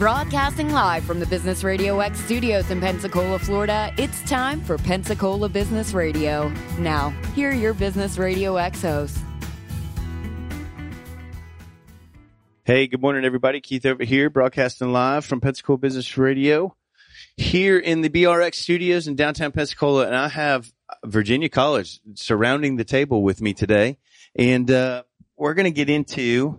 Broadcasting live from the Business Radio X studios in Pensacola, Florida, it's time for Pensacola Business Radio. Now, here are your Business Radio X hosts. Hey, good morning, everybody. Keith over here, broadcasting live from Pensacola Business Radio here in the BRX studios in downtown Pensacola. And I have Virginia College surrounding the table with me today. And uh, we're going to get into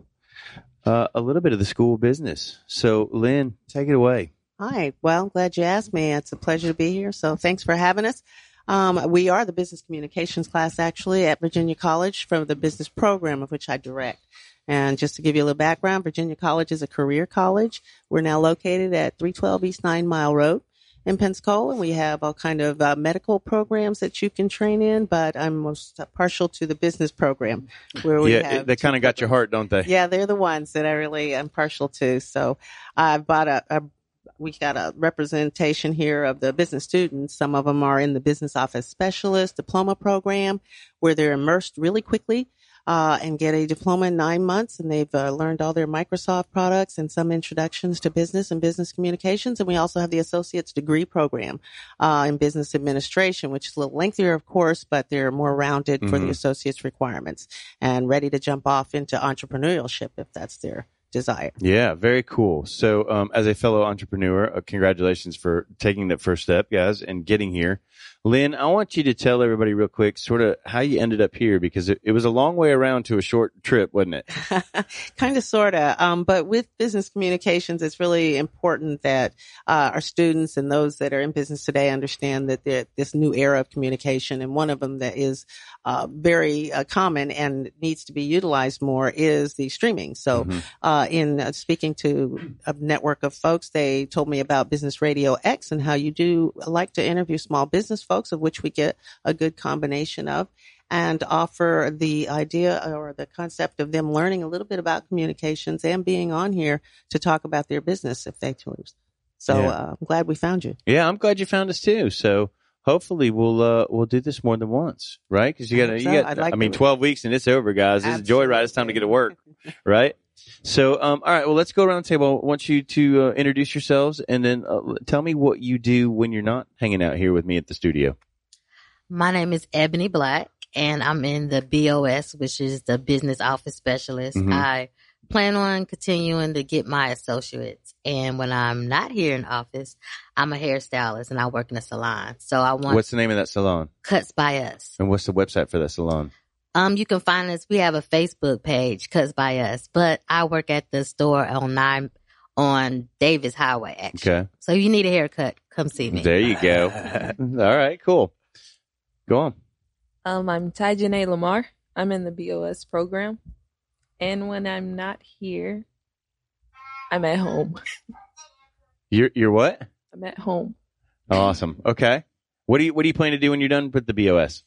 uh, a little bit of the school business. So, Lynn, take it away. Hi. Well, glad you asked me. It's a pleasure to be here. So, thanks for having us. Um, we are the business communications class actually at Virginia College from the business program of which I direct. And just to give you a little background, Virginia College is a career college. We're now located at 312 East Nine Mile Road in Pensacola. We have all kind of uh, medical programs that you can train in, but I'm most partial to the business program where we yeah, they kind of got your heart, don't they? Yeah, they're the ones that I really am partial to. So I've bought a, a we got a representation here of the business students. Some of them are in the business office specialist diploma program where they're immersed really quickly uh, and get a diploma in nine months. And they've uh, learned all their Microsoft products and some introductions to business and business communications. And we also have the associate's degree program uh, in business administration, which is a little lengthier, of course, but they're more rounded mm-hmm. for the mm-hmm. associate's requirements and ready to jump off into entrepreneurship if that's their desire. Yeah, very cool. So, um, as a fellow entrepreneur, uh, congratulations for taking that first step, guys, and getting here. Lynn, I want you to tell everybody real quick sort of how you ended up here because it, it was a long way around to a short trip, wasn't it? kind of, sort of. Um, but with business communications, it's really important that uh, our students and those that are in business today understand that this new era of communication, and one of them that is uh, very uh, common and needs to be utilized more is the streaming. So, mm-hmm. Uh, in uh, speaking to a network of folks, they told me about Business Radio X and how you do like to interview small business folks, of which we get a good combination of, and offer the idea or the concept of them learning a little bit about communications and being on here to talk about their business if they choose. So yeah. uh, I'm glad we found you. Yeah, I'm glad you found us too. So hopefully we'll uh, we'll do this more than once, right? Because you got you so. got like I mean, twelve weeks and it's over, guys. This Absolutely. is joyride. It's time to get to work, right? So, um, all right. Well, let's go around the table. I want you to uh, introduce yourselves and then uh, tell me what you do when you're not hanging out here with me at the studio. My name is Ebony Black, and I'm in the BOS, which is the Business Office Specialist. Mm-hmm. I plan on continuing to get my associates. And when I'm not here in office, I'm a hairstylist and I work in a salon. So I want. What's the name of that salon? Cuts by Us. And what's the website for that salon? Um, you can find us. We have a Facebook page, Cuts by Us, but I work at the store on nine on Davis Highway. Actually, okay. So if you need a haircut, come see me. There you go. All right, cool. Go on. Um, I'm Ty Janae Lamar. I'm in the BOS program. And when I'm not here, I'm at home. You're you're what? I'm at home. Awesome. Okay. What do you what do you plan to do when you're done with the BOS?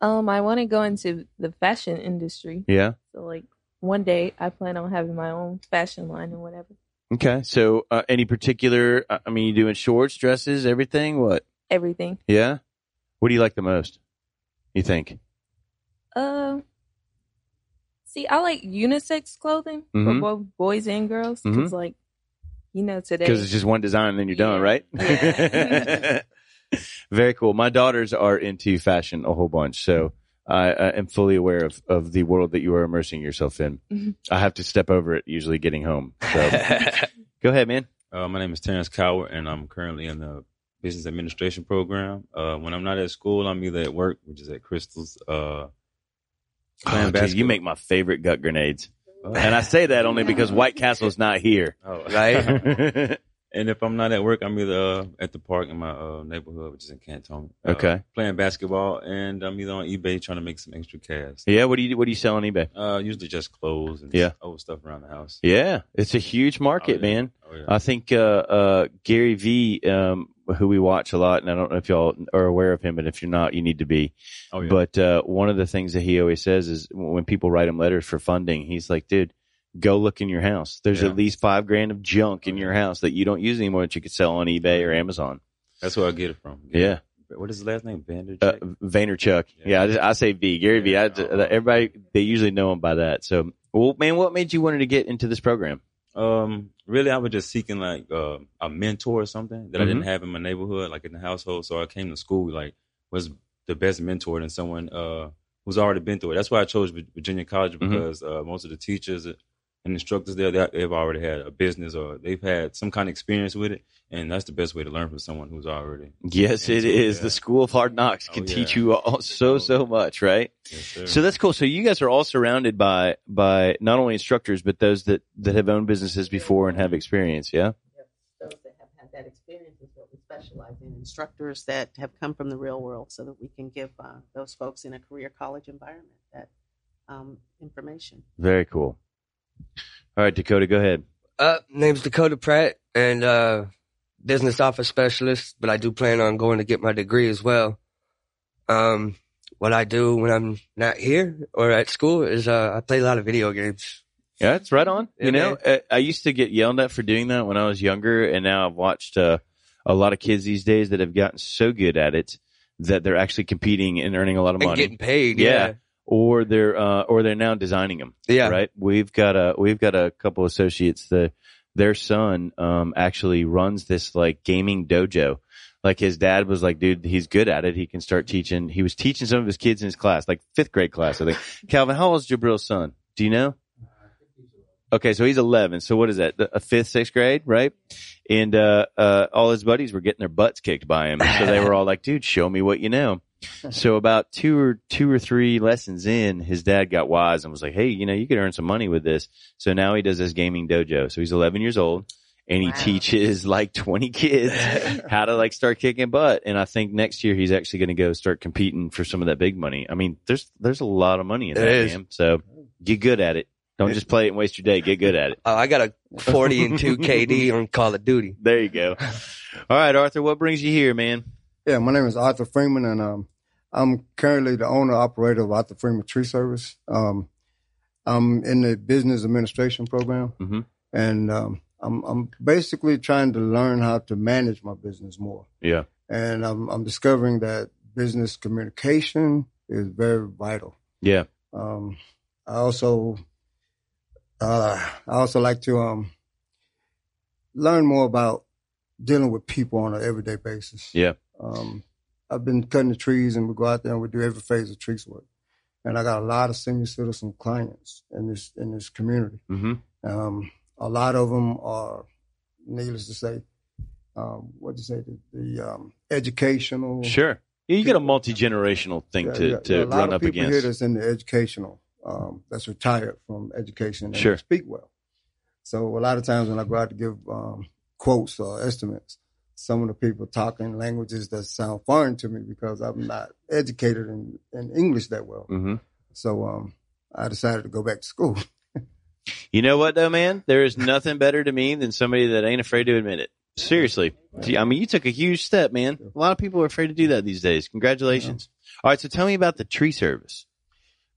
Um, I want to go into the fashion industry. Yeah. So like one day I plan on having my own fashion line or whatever. Okay. So uh, any particular uh, I mean you doing shorts, dresses, everything? What? Everything. Yeah. What do you like the most? You think? Uh, see, I like unisex clothing mm-hmm. for both boys and girls because, mm-hmm. like, you know, today because it's just one design and then you're yeah. done, right? Yeah. Very cool. My daughters are into fashion a whole bunch, so I, I, am fully aware of, of the world that you are immersing yourself in. Mm-hmm. I have to step over it usually getting home. So go ahead, man. Uh, my name is Terrence Coward, and I'm currently in the business administration program. Uh, when I'm not at school, I'm either at work, which is at Krystal's. Uh, oh, dude, you make my favorite gut grenades. Oh. And I say that only because White Castle's not here. Oh. Right? And if I'm not at work, I'm either uh, at the park in my uh, neighborhood, which is in Canton. Uh, okay. Playing basketball, and I'm either on eBay trying to make some extra cash. Yeah. What do you What do you sell on eBay? Uh, usually just clothes and yeah. old stuff around the house. Yeah, it's a huge market, oh, yeah. man. Oh, yeah. I think uh, uh, Gary V, um, who we watch a lot, and I don't know if y'all are aware of him, but if you're not, you need to be. Oh, yeah. But uh, one of the things that he always says is when people write him letters for funding, he's like, dude go look in your house. There's yeah. at least five grand of junk in your house that you don't use anymore that you could sell on eBay or Amazon. That's where I get it from. Yeah. What is his last name? Vaynerchuk. Uh, Vaynerchuk. Yeah, yeah I, just, I, say V. Gary V. I, everybody they usually know him by that. So, well, man, what made you wanted to get into this program? Um, really, I was just seeking like uh, a mentor or something that mm-hmm. I didn't have in my neighborhood, like in the household. So I came to school like was the best mentor than someone uh, who's already been through it. That's why I chose Virginia College mm-hmm. because mm-hmm. uh, most of the teachers and instructors there, that they've already had a business or they've had some kind of experience with it. And that's the best way to learn from someone who's already. Yes, it is. Yeah. The School of Hard Knocks can oh, yeah. teach you all, so, so much, right? Yes, so that's cool. So you guys are all surrounded by, by not only instructors, but those that, that have owned businesses before and have experience. Yeah. Those that have had that experience is what we specialize in. Instructors that have come from the real world so that we can give uh, those folks in a career college environment that um, information. Very cool. All right, Dakota, go ahead. Uh, name's Dakota Pratt, and uh, business office specialist, but I do plan on going to get my degree as well. Um, what I do when I'm not here or at school is uh, I play a lot of video games. Yeah, it's right on. Yeah, you know, man. I used to get yelled at for doing that when I was younger, and now I've watched uh, a lot of kids these days that have gotten so good at it that they're actually competing and earning a lot of money, and getting paid. yeah. yeah or they're uh, or they're now designing them. Yeah, right. We've got a we've got a couple associates that their son um, actually runs this like gaming dojo. Like his dad was like, dude, he's good at it. He can start teaching. He was teaching some of his kids in his class, like fifth grade class, I think. Calvin, how old is Jabril's son? Do you know? Okay, so he's 11. So what is that? A fifth, sixth grade, right? And, uh, uh, all his buddies were getting their butts kicked by him. So they were all like, dude, show me what you know. So about two or two or three lessons in, his dad got wise and was like, Hey, you know, you could earn some money with this. So now he does this gaming dojo. So he's 11 years old and he wow. teaches like 20 kids how to like start kicking butt. And I think next year he's actually going to go start competing for some of that big money. I mean, there's, there's a lot of money in it that is. game. So get good at it. Don't just play it and waste your day. Get good at it. Oh, I got a 40 and 2 KD on Call of Duty. There you go. All right, Arthur, what brings you here, man? Yeah, my name is Arthur Freeman, and um, I'm currently the owner operator of Arthur Freeman Tree Service. Um, I'm in the business administration program, mm-hmm. and um, I'm, I'm basically trying to learn how to manage my business more. Yeah, and I'm, I'm discovering that business communication is very vital. Yeah. Um, I also uh, I also like to um, learn more about dealing with people on an everyday basis. Yeah. Um, I've been cutting the trees and we go out there and we do every phase of trees work. And I got a lot of senior citizen clients in this in this community. Mm-hmm. Um, a lot of them are, needless to say, um, what do you say, the, the um, educational. Sure. Yeah, you got a multi generational thing yeah, to, yeah, to run up against. Here that's in the educational, um, that's retired from education and sure. speak well. So a lot of times when I go out to give um, quotes or estimates, some of the people talking languages that sound foreign to me because I'm not educated in, in English that well. Mm-hmm. So um, I decided to go back to school. you know what, though, man? There is nothing better to me than somebody that ain't afraid to admit it. Seriously. I mean, you took a huge step, man. A lot of people are afraid to do that these days. Congratulations. Yeah. All right. So tell me about the tree service.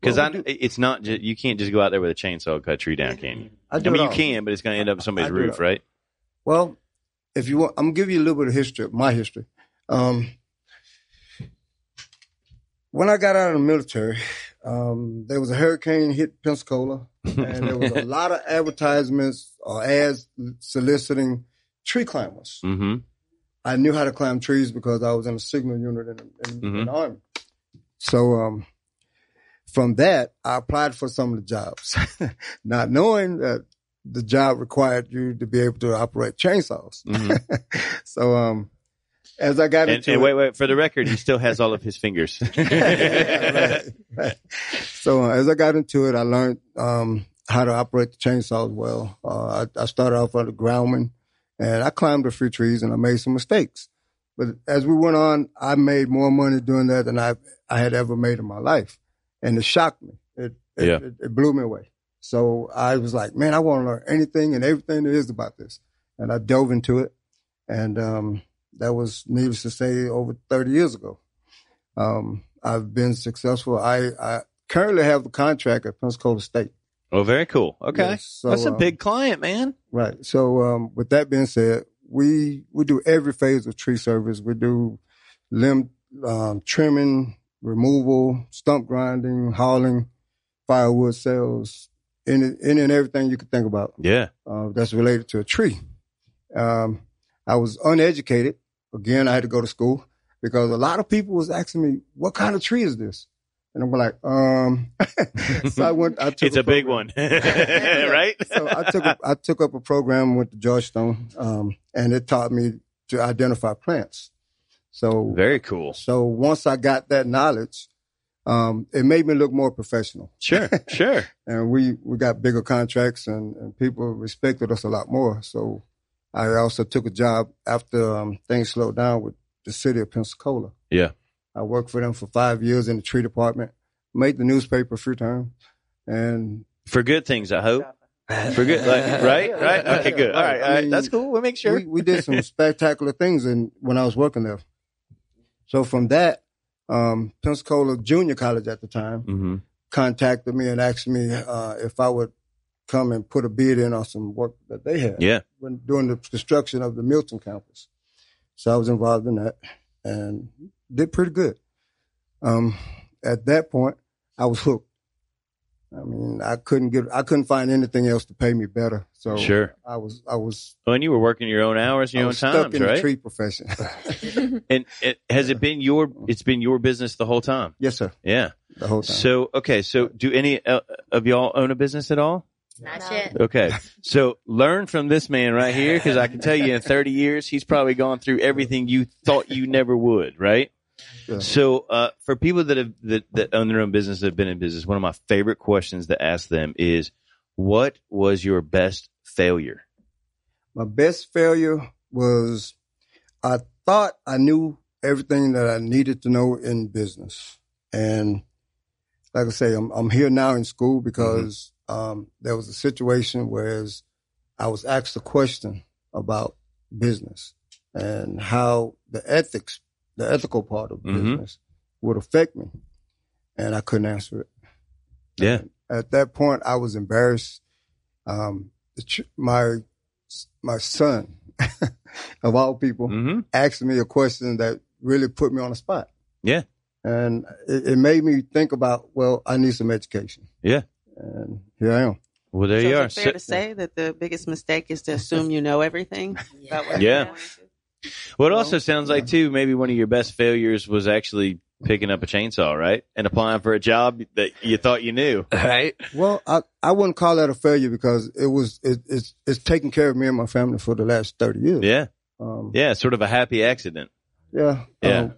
Because well, I, it's not just, you can't just go out there with a chainsaw and cut a tree down, can you? I, I mean, you can, but it's going to end up somebody's roof, right? Well, if you want, I'm gonna give you a little bit of history, my history. Um, when I got out of the military, um, there was a hurricane hit Pensacola, and there was a lot of advertisements or ads soliciting tree climbers. Mm-hmm. I knew how to climb trees because I was in a signal unit in, in, mm-hmm. in the army. So um, from that, I applied for some of the jobs, not knowing that the job required you to be able to operate chainsaws. Mm-hmm. so, um, as I got and, into and it, wait, wait, for the record, he still has all of his fingers. right, right. So uh, as I got into it, I learned um, how to operate the chainsaws well. Uh, I, I, started off as a groundman, and I climbed a few trees, and I made some mistakes. But as we went on, I made more money doing that than I I had ever made in my life, and it shocked me. It it, yeah. it, it blew me away. So I was like, man, I want to learn anything and everything there is about this. And I dove into it. And um, that was, needless to say, over 30 years ago. Um, I've been successful. I, I, currently have the contract at Pensacola State. Oh, very cool. Okay. Yes, so, That's a um, big client, man. Right. So um, with that being said, we we do every phase of tree service. We do limb um, trimming, removal, stump grinding, hauling, firewood sales, any, any and everything you could think about. Yeah. Uh, that's related to a tree. Um, I was uneducated. Again, I had to go to school because a lot of people was asking me, what kind of tree is this? And I'm like, um, so I went, I took it's a, a big one, right? so I took, a, I took up a program, with to Georgetown, um, and it taught me to identify plants. So very cool. So once I got that knowledge, um, it made me look more professional. Sure, sure. and we, we got bigger contracts and, and people respected us a lot more. So I also took a job after um, things slowed down with the city of Pensacola. Yeah. I worked for them for five years in the tree department, made the newspaper a few times, and for good things, I hope. For good, like, right, right, okay, good. All right, all right. that's cool. We'll make sure we, we did some spectacular things in, when I was working there. So from that, um, Pensacola Junior College at the time mm-hmm. contacted me and asked me uh, if I would come and put a bid in on some work that they had. Yeah, when doing the construction of the Milton campus. So I was involved in that and did pretty good. Um, at that point, I was hooked. I mean, I couldn't get, I couldn't find anything else to pay me better. So sure, I was, I was. Oh, and you were working your own hours, your own times, stuck in right? the tree profession. and it, has it been your? It's been your business the whole time. Yes, sir. Yeah, the whole time. So okay, so do any uh, of y'all own a business at all? Not yet. Okay. So learn from this man right here because I can tell you in 30 years, he's probably gone through everything you thought you never would, right? Yeah. So, uh, for people that have, that, that own their own business, that have been in business, one of my favorite questions to ask them is, what was your best failure? My best failure was I thought I knew everything that I needed to know in business. And like I say, I'm, I'm here now in school because um, there was a situation where I was asked a question about business and how the ethics, the ethical part of Mm-hmm. business would affect me. And I couldn't answer it. Yeah. And at that point, I was embarrassed. Um, my, my son, of all people, Mm-hmm. asked me a question that really put me on the spot. Yeah. And it, it made me think about, well, I need some education. Yeah. And here I am. Well, there so you is are. it fair So- to say that the biggest mistake is to assume you know everything about what Yeah. You're going into? well, it also sounds like too, maybe one of your best failures was actually picking up a chainsaw, right? And applying for a job that you thought you knew. Right? Well, I, I wouldn't call that a failure because it was it, it's it's taking care of me and my family for the last thirty years. Yeah. Um, Yeah. Sort of a happy accident. yeah. Yeah. Um,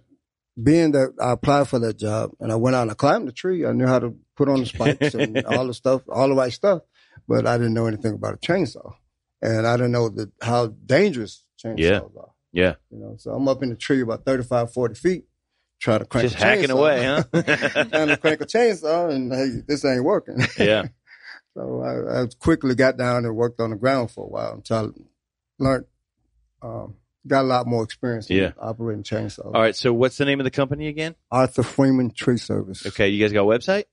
being that I applied for that job and I went out and I climbed the tree, I knew how to put on the spikes and all the stuff, all the right stuff, but I didn't know anything about a chainsaw, and I didn't know that how dangerous chainsaws Yeah. are. Yeah. You know, so I'm up in the tree about 35, 40 feet, trying to crank Just hacking away, huh? trying to crank a chainsaw, and hey, this ain't working. yeah. So I, I quickly got down and worked on the ground for a while until I learned, um, got a lot more experience Yeah. operating chainsaws. All right. So what's the name of the company again? Arthur Freeman Tree Service. Okay. You guys got a website?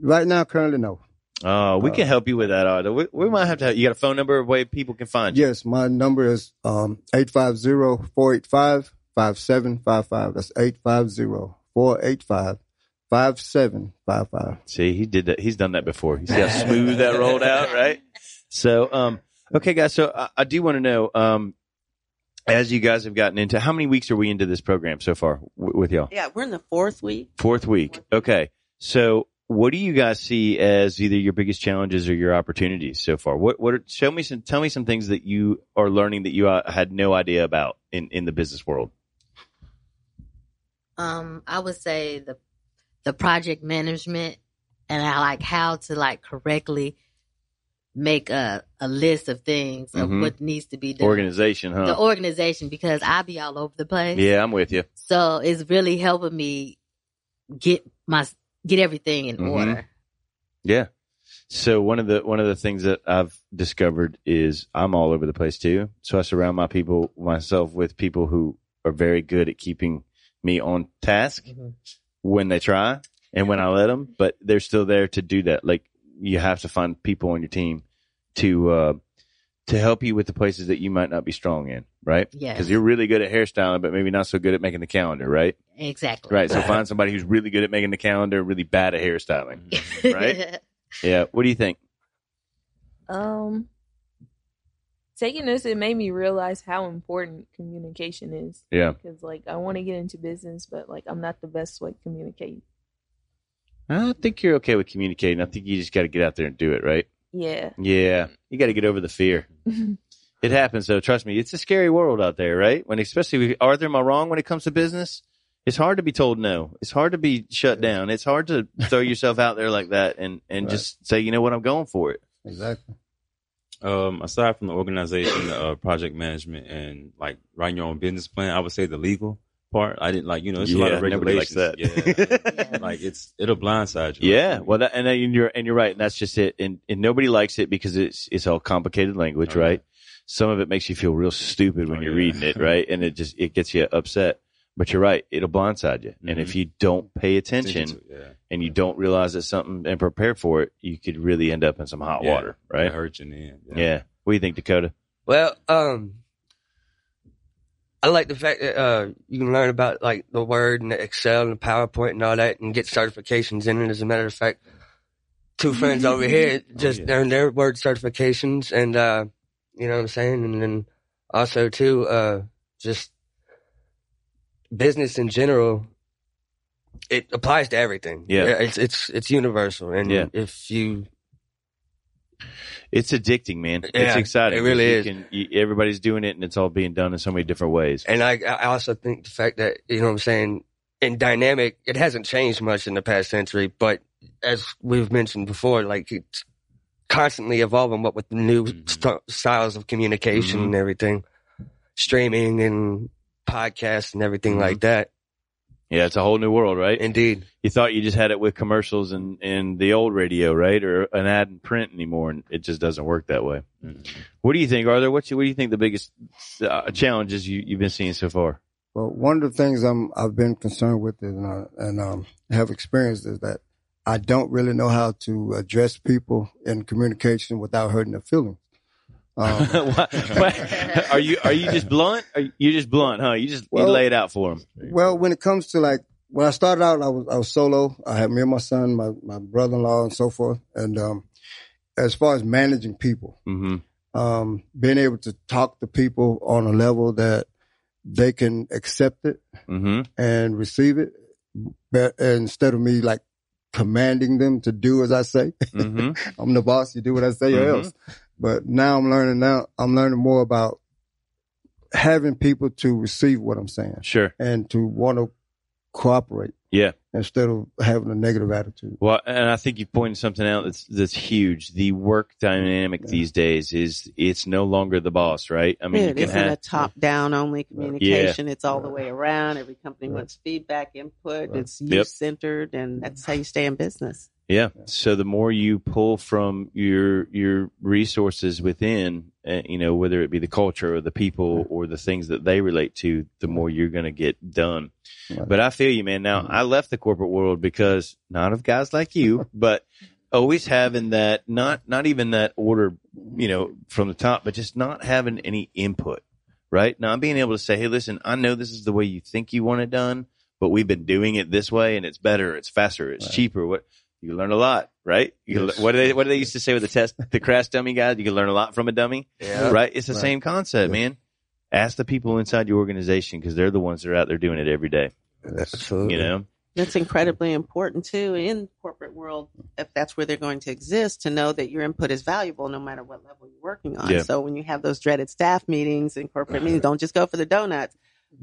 Right now, currently, no. Oh, we Uh, can help you with that, Arthur. We, we might have to. You got a phone number, a way people can find you. Yes, my number is um, 850-485-5755. That's 850-485-5755. See, he did that. He's done that before. You see how smooth that rolled out, right? So, um, okay, guys. So I, I do want to know, um, as you guys have gotten into, how many weeks are we into this program so far w- with y'all? Yeah, we're in the fourth week. Fourth week. Okay. So what do you guys see as either your biggest challenges or your opportunities so far? What, what are, show me some, tell me some things that you are learning that you uh, had no idea about in, in the business world. Um, I would say the the project management and I like how to like correctly make a, a list of things of Mhm. what needs to be done. Organization, huh? The organization because I be all over the place. yeah, I'm with you. So it's really helping me get my get everything in Mhm. order. Yeah. So one of the one of the things that I've discovered is I'm all over the place too. So I surround my people myself with people who are very good at keeping me on task Mhm. when they try and when I let them, but they're still there to do that. Like you have to find people on your team to uh to help you with the places that you might not be strong in, right? Yeah. Because you're really good at hairstyling, but maybe not so good at making the calendar, right? Exactly. Right. So find somebody who's really good at making the calendar, really bad at hairstyling. Right? Yeah. What do you think? Um, taking this, it made me realize how important communication is. Yeah. Because like I want to get into business, but like I'm not the best with communicating. I think you're okay with communicating. I think you just got to get out there and do it, right? Yeah. Yeah. You got to get over the fear. it happens though. Trust me. It's a scary world out there, right? When especially with, Arthur, am I wrong when it comes to business? It's hard to be told no. It's hard to be shut down. It's hard to throw yourself out there like that and, and right. just say, you know what, I'm going for it. Exactly. Um, aside from the organization, uh, project management, and like writing your own business plan, I would say the legal part. I didn't like, you know, it's yeah, a lot of regulations. Likes that. Yeah, like it's it'll blindside you. Yeah, well, that, and you're and you're right, and that's just it. And and nobody likes it because it's it's all complicated language, oh, right? Yeah. Some of it makes you feel real stupid when oh, you're yeah. reading it, right? And it just it gets you upset. But you're right; it'll blindside you. Mm-hmm. And if mm-hmm. you don't pay attention and you don't realize it's something and prepare for it, you could really end up in some hot water, right? Hurt you in the end. Yeah. What do you think, Dakota? Well, um, I like the fact that uh, you can learn about like the Word and the Excel and the PowerPoint and all that, and get certifications in it. As a matter of fact, two friends over here oh, just oh, yeah. earned their Word certifications, and uh, you know what I'm saying. And then also too, uh, just business in general. It applies to everything. Yeah, it's it's it's universal, and yeah. if you it's addicting, man. Yeah, it's exciting. It really is. Can, you, everybody's doing it, and it's all being done in so many different ways. And I, I also think the fact that you know what I'm saying in dynamic, it hasn't changed much in the past century, but as we've mentioned before, like it's constantly evolving. What with new mm-hmm. st- styles of communication mm-hmm. and everything, streaming and podcasts and everything mm-hmm. like that. Yeah, it's a whole new world, right? Indeed. You thought you just had it with commercials and, and the old radio, right? Or an ad in print anymore, and it just doesn't work that way. Mm-hmm. What do you think, Arthur? What, what do you think the biggest uh, challenges you, you've been seeing so far? Well, one of the things I'm, I've been concerned with is, uh, and um, have experienced is that I don't really know how to address people in communication without hurting their feelings. Um, are you are you just blunt? Are you just blunt, huh? You just well, you lay it out for them. Well, when it comes to like when I started out, I was I was solo. I had me and my son, my my brother in law, and so forth. And um, as far as managing people, mm-hmm. um, being able to talk to people on a level that they can accept it mm-hmm. and receive it, but instead of me like commanding them to do as I say, mm-hmm. I'm the boss. You do what I say, or mm-hmm. else. But now I'm learning now I'm learning more about having people to receive what I'm saying. Sure. And to want to cooperate. Yeah. Instead of having a negative attitude. Well, and I think you pointed something out that's that's huge. The work dynamic yeah. these days is it's no longer the boss, right? I mean, it isn't have, a top down only communication. Yeah. It's all the way around. Every company right. wants feedback, input. Right. It's youth centered, yep. and that's how you stay in business. Yeah. So the more you pull from your your resources within, uh, you know, whether it be the culture or the people or the things that they relate to, the more you're going to get done. Right. But I feel you, man. Now I left the corporate world because not of guys like you, but always having that not not even that order, you know, from the top, but just not having any input. Right. Not being able to say, Hey, listen, I know this is the way you think you want it done, but we've been doing it this way and it's better, it's faster, it's right. cheaper. What you learn a lot, right? You yes. what do they what do they used to say with the test the crash dummy guys? You can learn a lot from a dummy, yeah. right? It's the right. same concept, yeah. man. Ask the people inside your organization because they're the ones that are out there doing it every day. Absolutely, you know. That's incredibly important too in corporate world, if that's where they're going to exist, to know that your input is valuable no matter what level you're working on. Yeah. So when you have those dreaded staff meetings and corporate meetings, don't just go for the donuts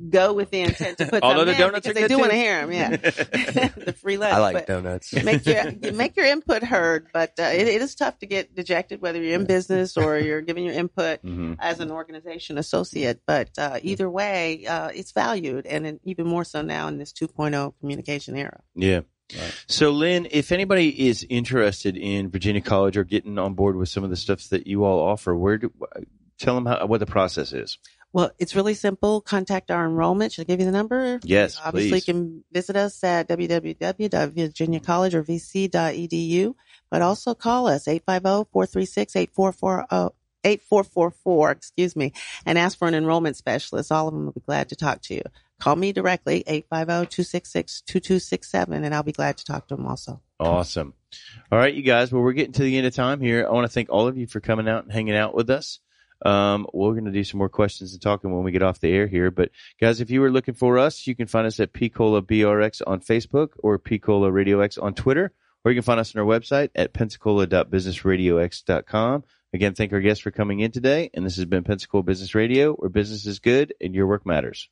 go with the intent to put Although the donuts because they do want to hear them. Yeah, the free lunch. I like but donuts. make your make your input heard, but uh, it, it is tough to get dejected whether you're in business or you're giving your input mm-hmm. as an organization associate. But uh, either way, uh, it's valued, and even more so now in this 2.0 communication era. Yeah. Right. So, Lynn, if anybody is interested in Virginia College or getting on board with some of the stuff that you all offer, where do tell them how, what the process is? Well, it's really simple. Contact our enrollment. Should I give you the number? Yes, Obviously, please. you can visit us at www.virginiacollege or vc.edu, but also call us 850-436-8440. 8444, excuse me, and ask for an enrollment specialist. All of them will be glad to talk to you. Call me directly, 850-266-2267, and I'll be glad to talk to them also. Awesome. All right, you guys. Well, we're getting to the end of time here. I want to thank all of you for coming out and hanging out with us. Um, we're going to do some more questions and talking when we get off the air here. But guys, if you were looking for us, you can find us at Picola BRX on Facebook or Picola Radio X on Twitter, or you can find us on our website at pensacola.businessradiox.com. Again, thank our guests for coming in today. And this has been Pensacola Business Radio, where business is good and your work matters.